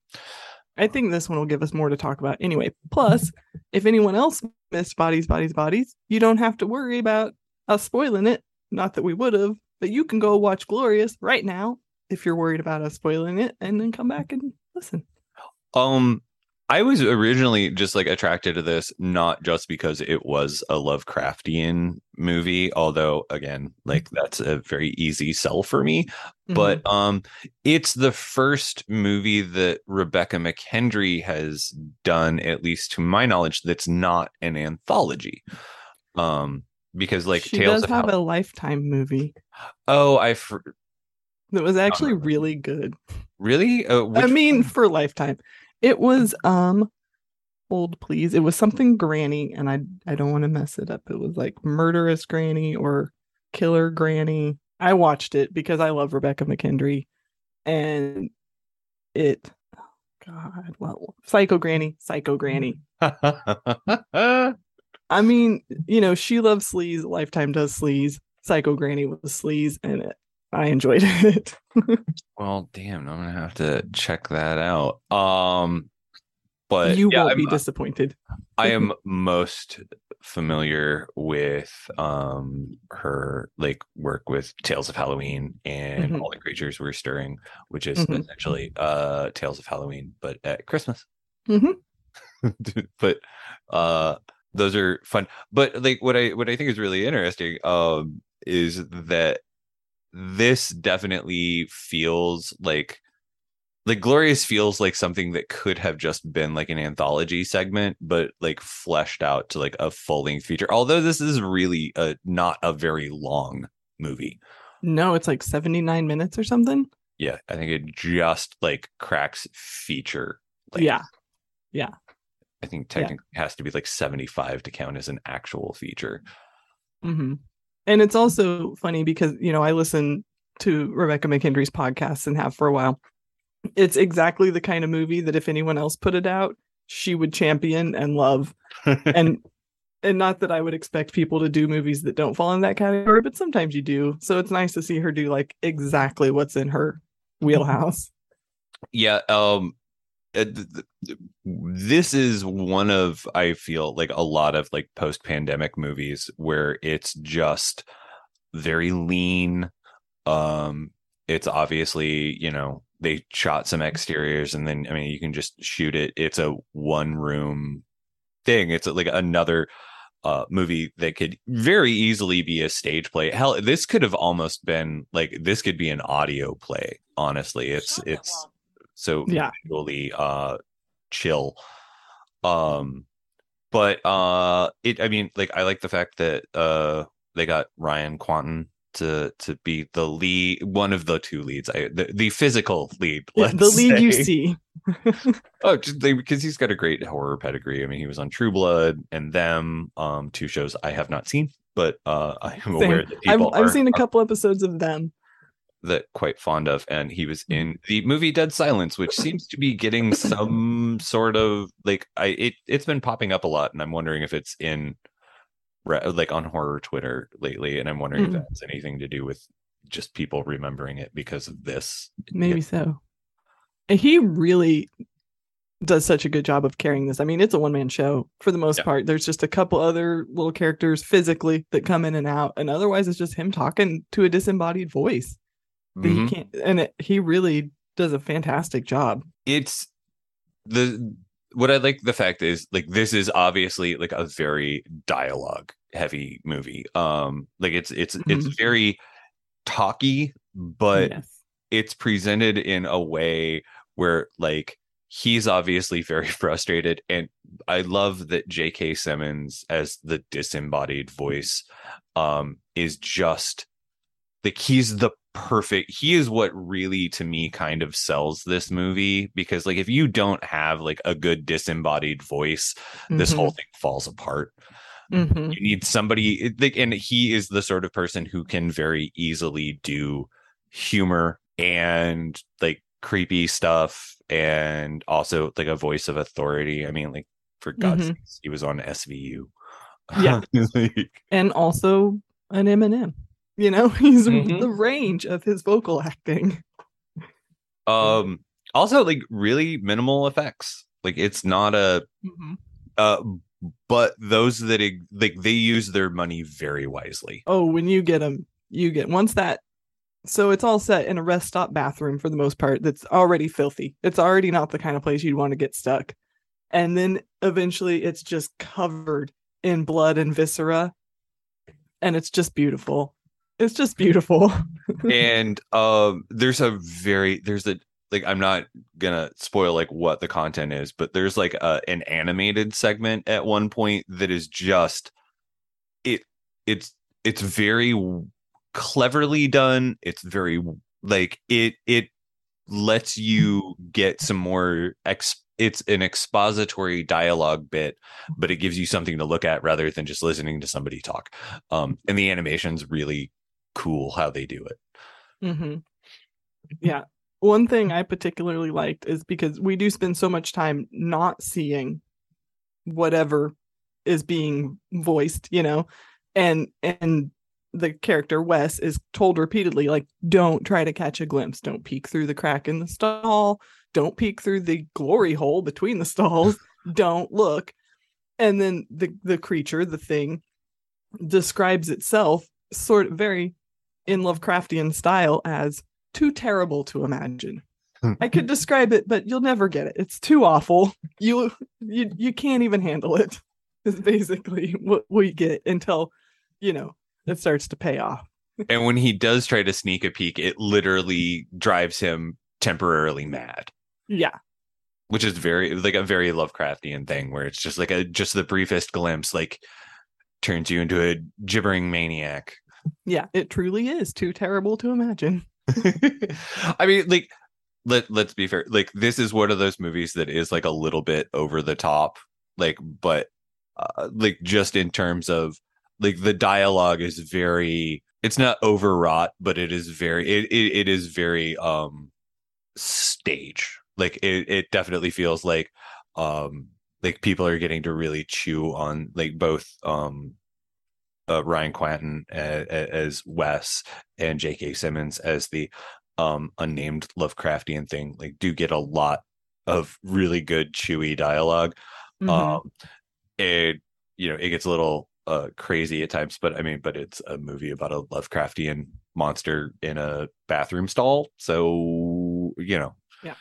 I think this one will give us more to talk about anyway. Plus, if anyone else missed Bodies, Bodies, Bodies, you don't have to worry about us spoiling it. Not that we would have, but you can go watch Glorious right now if you're worried about us spoiling it and then come back and listen. Um, I was originally just like attracted to this not just because it was a Lovecraftian movie, although again, like that's a very easy sell for me. But um, it's the first movie that Rebekah McKendry has done, at least to my knowledge, that's not an anthology. Um, because like she Tales does of have a lifetime movie oh, I fr- that was actually really good. really. Uh, I mean, one? for lifetime. It was um hold please. It was something granny, and I I don't want to mess it up. It was like murderous granny or killer granny. I watched it because I love Rebekah McKendry and it oh God, well, Psycho Granny, Psycho Granny. I mean, you know, she loves sleaze, Lifetime does sleaze. Psycho Granny was sleaze, and it, I enjoyed it. well, damn, I'm gonna have to check that out. Um, but you yeah, won't I'm- be disappointed. I am most familiar with um her like work with Tales of Halloween and Mhm. All the Creatures Were Stirring, which is Mhm. essentially uh Tales of Halloween, but at Christmas. Mhm. but uh those are fun. But like what I what I think is really interesting um is that this definitely feels like like glorious feels like something that could have just been like an anthology segment but like fleshed out to like a full-length feature although this is really a not a very long movie No, it's like 79 minutes or something. yeah i think it just like cracks feature length. Yeah. Yeah. i think Yeah. technically it has to be like 75 to count as an actual feature hmm And it's also funny because, you know, I listen to Rebekah McKendry's podcasts and have for a while. It's exactly the kind of movie that if anyone else put it out, she would champion and love. And and not that I would expect people to do movies that don't fall in that category, but sometimes you do. So it's nice to see her do like exactly what's in her wheelhouse. yeah um this is one of i feel like a lot of like post-pandemic movies where it's just very lean um it's obviously you know they shot some exteriors and then i mean you can just shoot it. It's a one room thing. It's like another uh movie that could very easily be a stage play. Hell this could have almost been like this could be an audio play honestly. It's it's so Yeah. visually uh chill um but uh it i mean like i like the fact that uh they got ryan kwanten to to be the lead one of the two leads i the, the physical lead let's the lead you see. oh just they, because he's got a great horror pedigree i mean he was on true blood and them um two shows i have not seen but uh i am aware that I've, people I've are, seen a are couple episodes of them. That quite fond of and he was Mm-hmm. in the movie dead silence which seems to be getting some sort of like i it, it's been popping up a lot and i'm wondering if it's in like on horror twitter lately and i'm wondering Mm. if that has anything to do with just people remembering it because of this Maybe so. And he really does such a good job of carrying this. I mean, it's a one man show for the most Yeah. part. There's just a couple other little characters physically that come in and out, and otherwise it's just him talking to a disembodied voice. Mhm. He can't, and it, he really does a fantastic job. it's the what I like the fact is like this is obviously like a very dialogue heavy movie. Um like it's it's it's Mhm. very talky, but yes. it's presented in a way where like he's obviously very frustrated and I love that J.K. Simmons as the disembodied voice um is just like he's the perfect he is what really to me kind of sells this movie because like if you don't have like a good disembodied voice this whole thing falls apart Mhm. you need somebody and he is the sort of person who can very easily do humor and like creepy stuff and also like a voice of authority i mean like for god's Mhm. sakes he was on svu Yeah. Like, and also an M&M. You know, he's Mhm. the range of his vocal acting. um also like really minimal effects like it's not a uh but those that like they use their money very wisely Oh, when you get them, you get once that. So it's all set in a rest stop bathroom for the most part. That's already filthy. It's already not the kind of place you'd want to get stuck. And then eventually, it's just covered in blood and viscera, and it's just beautiful. It's just beautiful. and um there's a very there's a like i'm not gonna spoil like what the content is but there's like a, an animated segment at one point that is just it it's it's very cleverly done it's very like it it lets you get some more ex it's an expository dialogue bit but it gives you something to look at rather than just listening to somebody talk um and the animation's really cool how they do it. Hmm Yeah. One thing I particularly liked is because we do spend so much time not seeing whatever is being voiced, you know, and and the character Wes is told repeatedly, like, don't try to catch a glimpse, don't peek through the crack in the stall, don't peek through the glory hole between the stalls, don't look. And then the the creature, the thing, describes itself sort of very in Lovecraftian style as too terrible to imagine. Hmm. I could describe it, but you'll never get it. It's too awful. You you you can't even handle it. Is basically what we get until you know it starts to pay off. and when he does try to sneak a peek it literally drives him temporarily mad Yeah, which is very like a very lovecraftian thing where it's just like a just the briefest glimpse like turns you into a gibbering maniac yeah, it truly is too terrible to imagine. i mean like let let's be fair like this is one of those movies that is like a little bit over the top like but uh, like just in terms of like the dialogue is very it's not overwrought but it is very it it, it is very um stage like it, it definitely feels like um like people are getting to really chew on like both um uh, Ryan Kwanten as, as Wes and J.K. Simmons as the um unnamed Lovecraftian thing like do get a lot of really good chewy dialogue Mhm. um it you know it gets a little uh crazy at times but i mean but it's a movie about a lovecraftian monster in a bathroom stall so you know Yeah.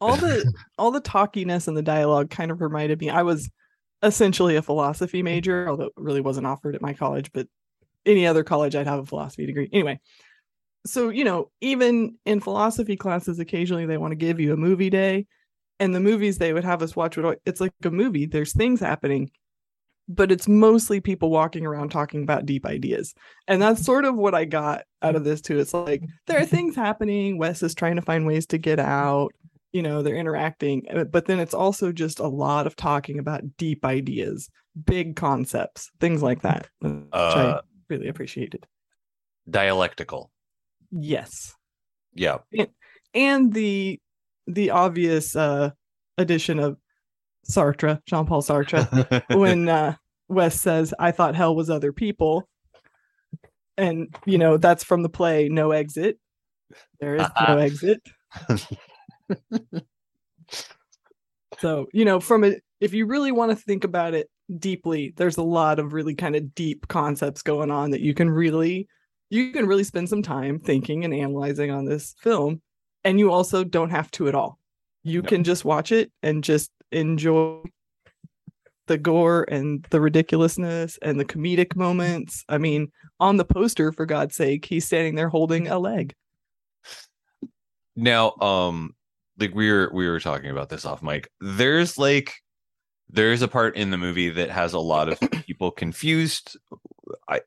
all the all the talkiness and the dialogue kind of reminded me. I was essentially a philosophy major, although it really wasn't offered at my college, but any other college I'd have a philosophy degree. Anyway, so you know, even in philosophy classes, occasionally they want to give you a movie day, and the movies they would have us watch would it's like a movie. There's things happening, but it's mostly people walking around talking about deep ideas, and that's sort of what I got out of this too. It's like there are things happening. Wes is trying to find ways to get out you know they're interacting uh, but then it's also just a lot of talking about deep ideas big concepts things like that which Uh, i really appreciated. dialectical. Yes. Yeah. And the the obvious uh addition of sartre jean-paul sartre when uh wes says i thought hell was other people. And you know that's from the play no exit. There is no exit so, you know, from it, if you really want to think about it deeply, there's a lot of really kind of deep concepts going on that you can really, you can really spend some time thinking and analyzing on this film. And you also don't have to at all. You can just watch it and just enjoy the gore and the ridiculousness and the comedic moments. I mean, on the poster, for God's sake, he's standing there holding a leg. Now, um, like we were we were talking about this off mic. There's like there's a part in the movie that has a lot of people confused. I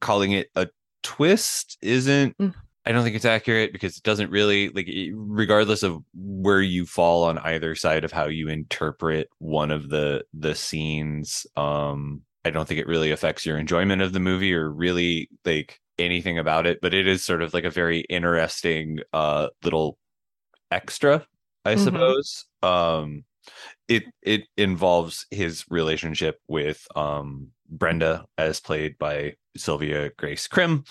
calling it a twist isn't. Mm. I don't think it's accurate because it doesn't really like regardless of where you fall on either side of how you interpret one of the the scenes um I don't think it really affects your enjoyment of the movie or really like anything about it but it is sort of like a very interesting uh little extra I Mhm. suppose um it it involves his relationship with um Brenda as played by Sylvia Grace Crim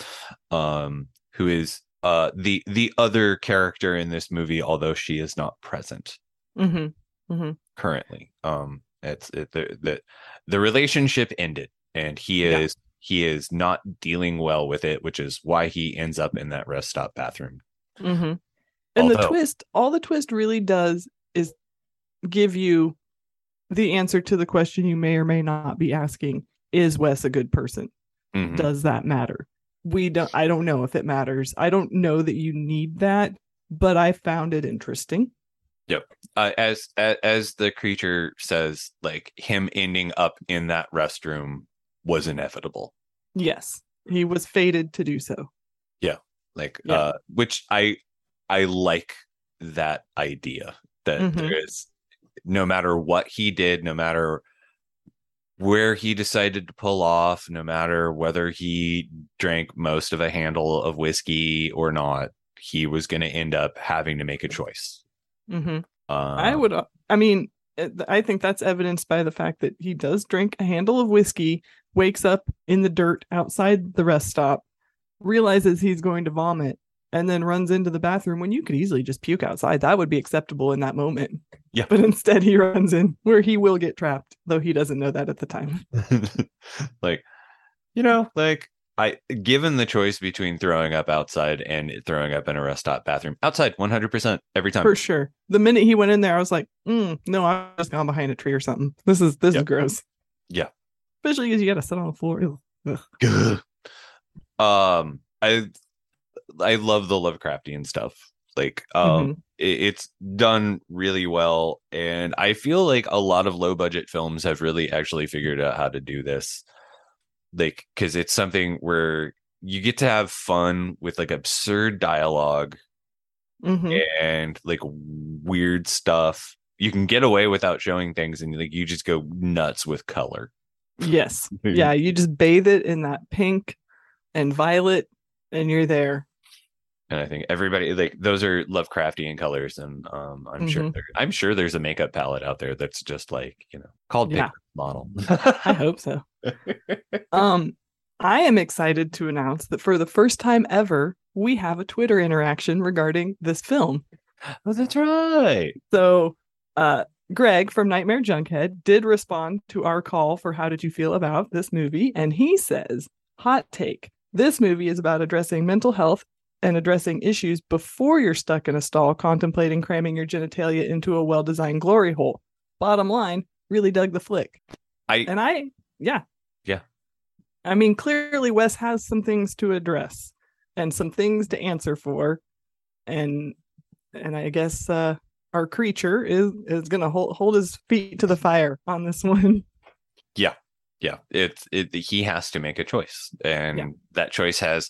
um who is uh the the other character in this movie although she is not present Mm-hmm. Mm-hmm. currently um it's it, the, the the relationship ended and he Yeah. is he is not dealing well with it which is why he ends up in that rest stop bathroom Mm-hmm. And the twist, all the twist really does is give you the answer to the question you may or may not be asking: Is Wes a good person? Mhm. Does that matter? We don't. I don't know if it matters. I don't know that you need that, but I found it interesting. uh, as, as as the creature says like him ending up in that restroom was inevitable Yes, he was fated to do so. Yeah, like Yeah. uh which i i like that idea that Mhm. there is no matter what he did no matter where he decided to pull off no matter whether he drank most of a handle of whiskey or not he was going to end up having to make a choice hmm um, I would. uh, I mean, uh, I think that's evidenced by the fact that he does drink a handle of whiskey, wakes up in the dirt outside the rest stop, realizes he's going to vomit, and then runs into the bathroom when you could easily just puke outside. That would be acceptable in that moment. Yeah. But instead, he runs in where he will get trapped, though he doesn't know that at the time. like you know like i given the choice between throwing up outside and throwing up in a rest stop bathroom outside 100% every time For sure. The minute he went in there, I was like, mm, no, I was gone behind a tree or something. This is this is gross. Yeah. Especially because you got to sit on the floor. Um i i love the lovecraftian stuff like um Mhm. it- it's done really well and i feel like a lot of low budget films have really actually figured out how to do this like because it's something where you get to have fun with like absurd dialogue Mhm. and like weird stuff you can get away without showing things and like you just go nuts with color Yes. Yeah, you just bathe it in that pink and violet and you're there. And I think everybody like those are Lovecraftian colors, and um, I'm sure Mhm. there, I'm sure there's a makeup palette out there that's just like you know called Yeah. Model. I hope so. Um I am excited to announce that for the first time ever, we have a Twitter interaction regarding this film. oh, that's right. So, uh Greg from Nightmare Junkhead did respond to our call for how did you feel about this movie and he says, "Hot take. This movie is about addressing mental health and addressing issues before you're stuck in a stall contemplating cramming your genitalia into a well-designed glory hole. Bottom line, really dug the flick." I And I, yeah. Yeah. I mean, clearly Wes has some things to address and some things to answer for. And and I guess uh our creature is is gonna hold hold his feet to the fire on this one. yeah, yeah. it's it. He has to make a choice, and Yeah. that choice has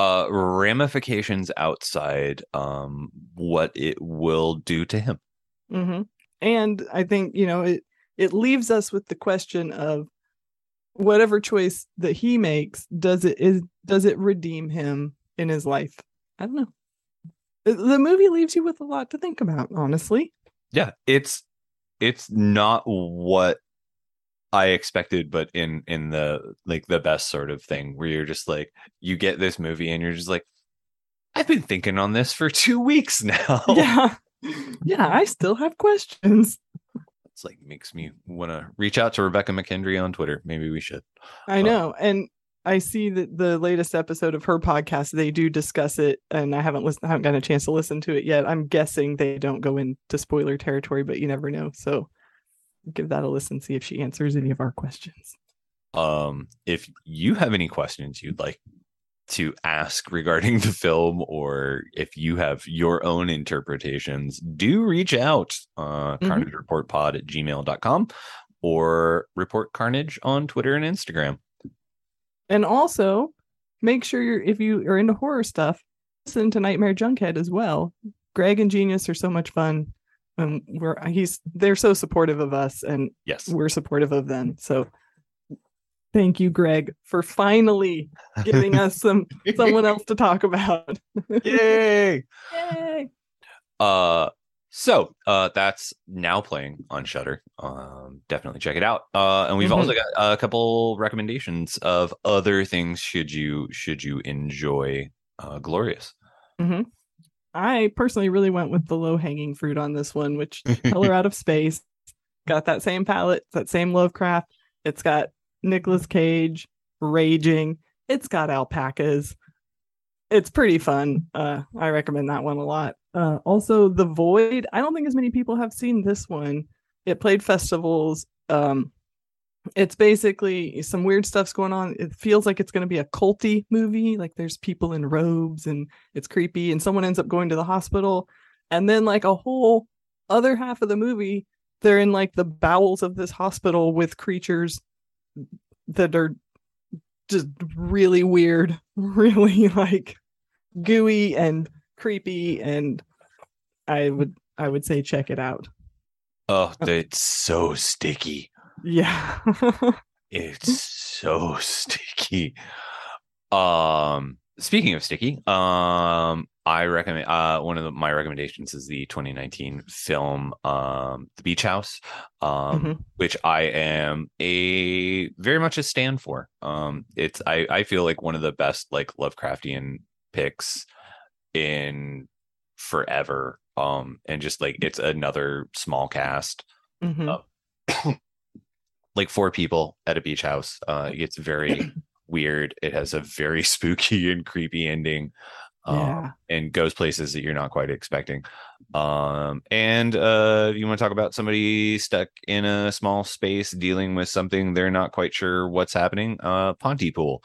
uh ramifications outside um what it will do to him. hmm And I think, you know, it it leaves us with the question of whatever choice that he makes, does it is does it redeem him in his life? I don't know. The movie leaves you with a lot to think about, honestly. Yeah, it's it's not what I expected, but in in the like the best sort of thing where you're just like you get this movie and you're just like, I've been thinking on this for two weeks now. Yeah. yeah, I still have questions. It's like makes me want to reach out to Rebekah McKendry on Twitter. Maybe we should. I know. And I see that the latest episode of her podcast, they do discuss it, and I haven't listened, haven't gotten a chance to listen to it yet. I'm guessing they don't go into spoiler territory, but you never know. So give that a listen, see if she answers any of our questions. Um, if you have any questions you'd like to ask regarding the film, or if you have your own interpretations, do reach out. Uh, Mhm. Carnage Report Pod at gmail.com or Report Carnage on Twitter and Instagram. And also make sure you're if you are into horror stuff, listen to Nightmare Junkhead as well. Greg and Genius are so much fun. And we're he's they're so supportive of us and Yes. we're supportive of them. So thank you, Greg, for finally giving us some someone else to talk about. Yay! Yay! Uh so uh that's now playing on Shudder. Um definitely check it out. Uh and we've Mhm. also got a couple recommendations of other things should you should you enjoy uh Glorious. I personally really went with the low hanging fruit on this one, which Color Out of Space got that same palette, that same Lovecraft. It's got Nicolas Cage raging. It's got alpacas. It's pretty fun. Uh, I recommend that one a lot. Uh, also, The Void. I don't think as many people have seen this one. It played festivals. Um, it's basically some weird stuff's going on. It feels like it's going to be a culty movie. Like there's people in robes and it's creepy, and someone ends up going to the hospital, and then like a whole other half of the movie, they're in like the bowels of this hospital with creatures that are just really weird, really like gooey and creepy, and I would I would say check it out. Oh, oh. it's so sticky. Yeah. It's so sticky. Um speaking of sticky, um I recommend uh one of the, my recommendations is the 2019 film um The Beach House um Mhm. which I am a very much a stand for. Um it's I I feel like one of the best like Lovecraftian picks in forever. Um and just like it's another small cast Mhm. Like four people at a beach house. Uh, it gets very weird. It has a very spooky and creepy ending. Um, Yeah. and goes places that you're not quite expecting. Um, and uh, you want to talk about somebody stuck in a small space dealing with something they're not quite sure what's happening. Uh, Pontypool,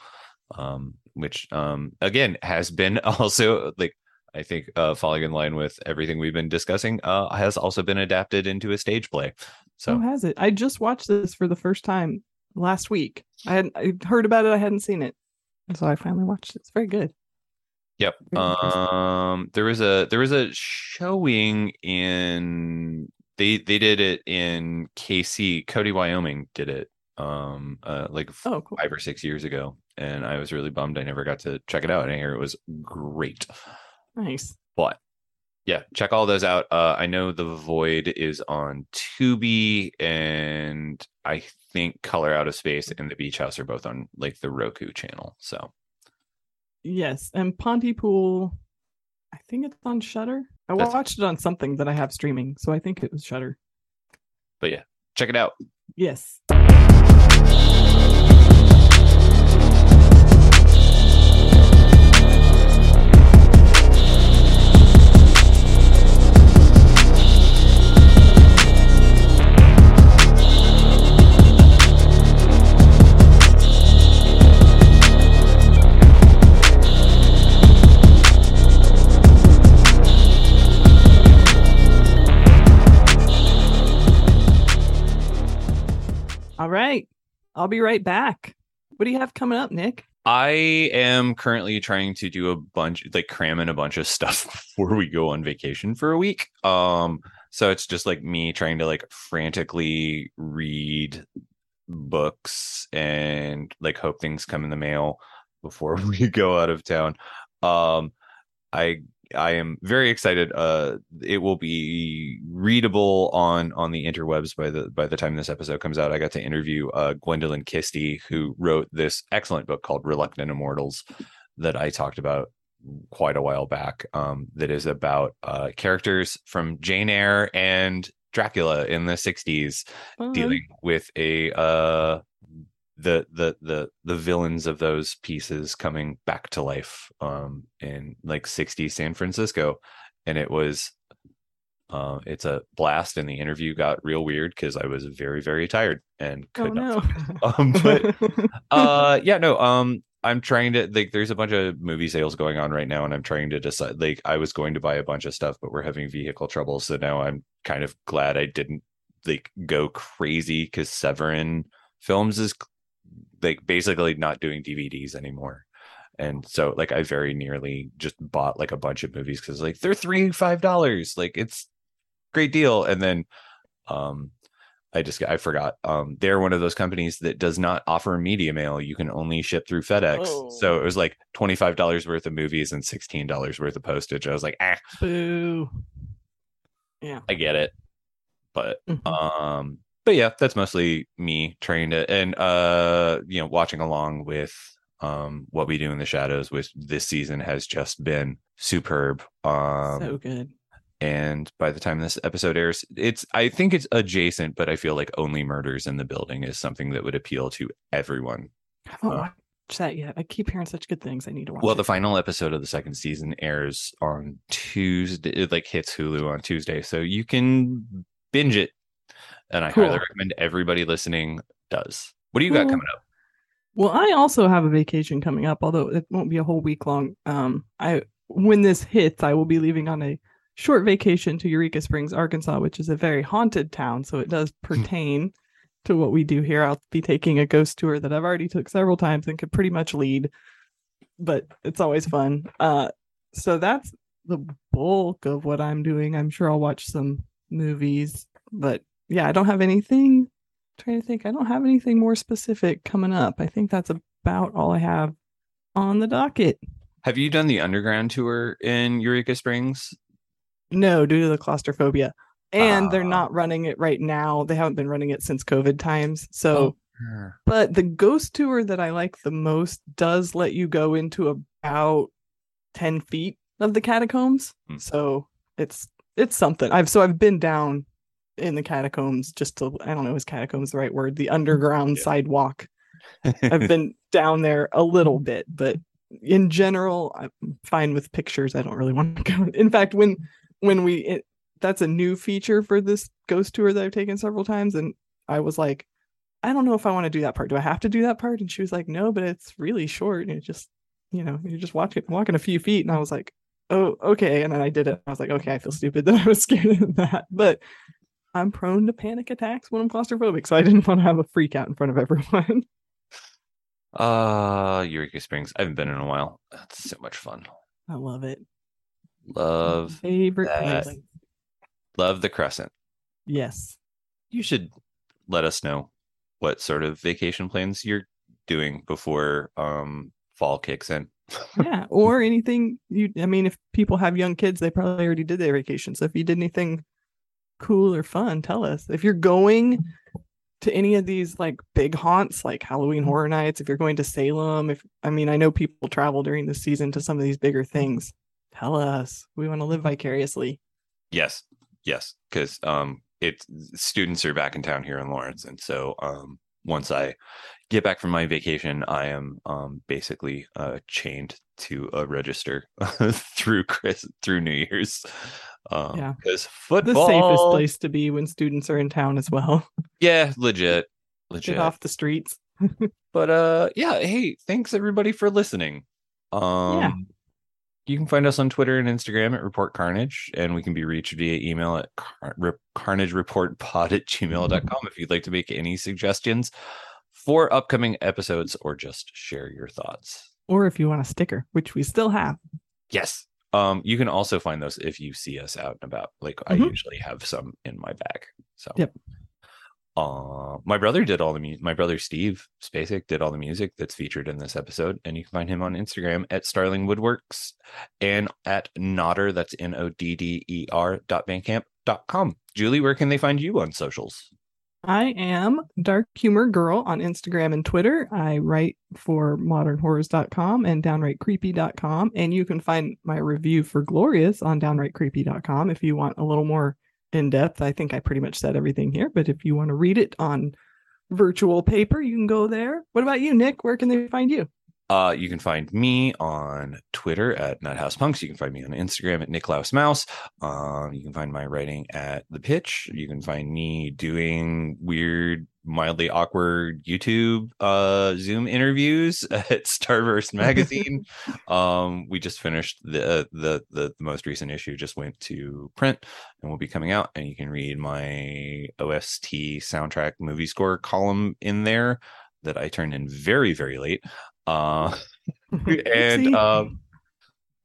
um, which um, again has been also like I think uh, falling in line with everything we've been discussing, uh, has also been adapted into a stage play. So Who has it? I just watched this for the first time last week. I had I heard about it. I hadn't seen it, so I finally watched it. It's very good. Yep. Um there was a there was a showing in they they did it in KC, Cody, Wyoming did it um uh like Oh, cool. five or six years ago. And I was really bummed I never got to check it out. And I hear it was great. Nice. But yeah, check all those out. Uh I know The Void is on Tubi and I think Color Out of Space and The Beach House are both on like the Roku channel. So Yes, and Pontypool. I think it's on Shudder. I That's- watched it on something that I have streaming, so I think it was Shudder. but yeah, check it out. Yes. All right. I'll be right back. What do you have coming up, Nick? I am currently trying to do a bunch, like cram in a bunch of stuff before we go on vacation for a week. Um, so it's just like me trying to like frantically read books and like hope things come in the mail before we go out of town. Um, I I am very excited. Uh, it will be readable on on the interwebs by the by the time this episode comes out. I got to interview uh, Gwendolyn Kiste, who wrote this excellent book called Reluctant Immortals that I talked about quite a while back um, that is about uh, characters from Jane Eyre and Dracula in the 60s Fun. dealing with a uh the the the the villains of those pieces coming back to life um in like 60s San Francisco and it was uh it's a blast and the interview got real weird because I was very very tired and Oh could not no. um, but uh yeah no um i'm trying to like there's a bunch of movie sales going on right now and i'm trying to decide like i was going to buy a bunch of stuff but we're having vehicle trouble so now i'm kind of glad i didn't like go crazy because severin films is like basically not doing dvds anymore and so like i very nearly just bought like a bunch of movies because like they're three five dollars like it's great deal and then um I just I forgot. Um, they're one of those companies that does not offer media mail. You can only ship through FedEx. Oh. So it was like twenty five dollars worth of movies and sixteen dollars worth of postage. I was like, ah, Boo. Yeah. I get it, but Mhm. um, but yeah, that's mostly me trying to and uh, you know, watching along with um what we do in the shadows. With this season has just been superb. Um, so good. and by the time this episode airs it's i think it's adjacent but i feel like only murders in the building is something that would appeal to everyone I haven't uh, watched that yet. I keep hearing such good things. I need to watch well it. the final episode of the second season airs on tuesday it like hits hulu on tuesday so you can binge it and i highly recommend everybody listening does what do you got Cool. coming up Well, I also have a vacation coming up, although it won't be a whole week long. Um, I when this hits, I will be leaving on a short vacation to Eureka Springs, Arkansas, which is a very haunted town. So it does pertain to what we do here. I'll be taking a ghost tour that I've already took several times and could pretty much lead, but it's always fun. Uh, so that's the bulk of what I'm doing. I'm sure I'll watch some movies, but yeah, I don't have anything trying to think. I don't have anything more specific coming up. I think that's about all I have on the docket. have you done the underground tour in eureka springs No, due to the claustrophobia. And they're Ah. not running it right now. They haven't been running it since COVID times. So, Oh. but the ghost tour that I like the most does let you go into about 10 feet of the catacombs. Hmm. So it's it's something. I've so I've been down in the catacombs just to I don't know is catacombs the right word? The underground Yeah. sidewalk. I've been down there a little bit, but in general, I'm fine with pictures. I don't really want to go. In fact, when when we it, that's a new feature for this ghost tour that I've taken several times, and I was like, I don't know if I want to do that part. Do I have to do that part? And she was like, No, but it's really short, and it just you know you're just walking walking a few feet, and I was like, Oh, okay. And then I did it. I was like, Okay, I feel stupid that I was scared of that, but. I'm prone to panic attacks when I'm claustrophobic, so I didn't want to have a freak out in front of everyone. uh eureka springs i haven't been in a while that's so much fun I love it. love favorite that. place. love the crescent Yes. you should let us know what sort of vacation plans you're doing before um fall kicks in. Yeah. Or anything you I mean, if people have young kids, they probably already did their vacation. So if you did anything cool or fun, tell us. If you're going to any of these like big haunts like Halloween horror nights, if you're going to Salem, if I mean I know people travel during the season to some of these bigger things. Tell us. We want to live vicariously. Yes, yes, because um, it's students are back in town here in Lawrence, and so um, once I get back from my vacation, I am um basically uh chained to a register through Chris through New Year's. Um, Yeah. because The safest place to be when students are in town as well. yeah, legit, legit. Get off the streets. But uh yeah, hey, thanks everybody for listening. Um you can find us on Twitter and Instagram at Report Carnage, and we can be reached via email at car- rep- carnagereportpod at gmail.com if you'd like to make any suggestions for upcoming episodes or just share your thoughts. Or if you want a sticker, which we still have. Yes. Um, you can also find those if you see us out and about. Like I Mhm. usually have some in my bag. So Yep. Uh, my brother did all the music. My brother Steve Spacek did all the music that's featured in this episode, and you can find him on Instagram at Starling Woodworks and at Nodder. That's N O D D E R dot Bandcamp dot com. Julie, where can they find you on socials? I am Dark Humor Girl on Instagram and Twitter. I write for modernhorrors.com and downrightcreepy.com. And you can find my review for Glorious on downrightcreepy.com if you want a little more in depth. I think I pretty much said everything here, but if you want to read it on virtual paper, you can go there. What about you, Nick? Where can they find you? Uh, you can find me on Twitter at NutHousePunks. You can find me on Instagram at Niklaus Mouse. Um, you can find my writing at The Pitch. You can find me doing weird, mildly awkward YouTube uh, Zoom interviews at Starburst Magazine. um, we just finished the, uh, the the the most recent issue. Just went to print and will be coming out. And you can read my OST soundtrack movie score column in there that I turned in very very late. Uh, and um,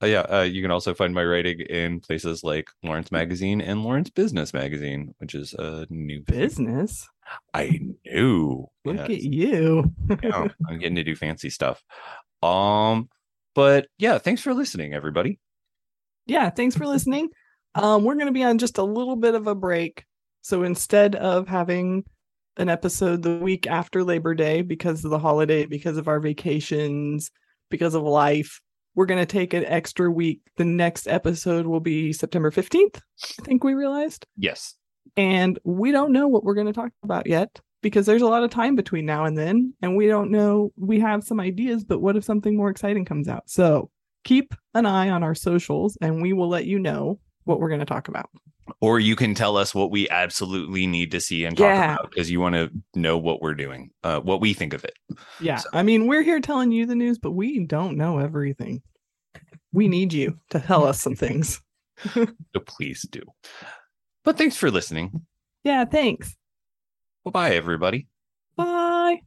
uh, yeah, uh, you can also find my writing in places like Lawrence Magazine and Lawrence Business Magazine, which is a new business. I knew. Look Yes. at you. Yeah, I'm getting to do fancy stuff. Um, but yeah, thanks for listening, everybody. yeah, thanks for listening. Um, we're going to be on just a little bit of a break. So instead of having an episode the week after Labor Day because of the holiday, because of our vacations, because of life, we're going to take an extra week. The next episode will be September 15th, I think we realized. Yes. And we don't know what we're going to talk about yet because there's a lot of time between now and then. And we don't know. We have some ideas, but what if something more exciting comes out? So keep an eye on our socials and we will let you know what we're going to talk about. Or you can tell us what we absolutely need to see and talk Yeah. about because you want to know what we're doing, uh, what we think of it. Yeah. So- I mean, we're here telling you the news, but we don't know everything. We need you to tell us some things. So please do. But thanks for listening. Yeah. Thanks. Bye bye, everybody. Bye.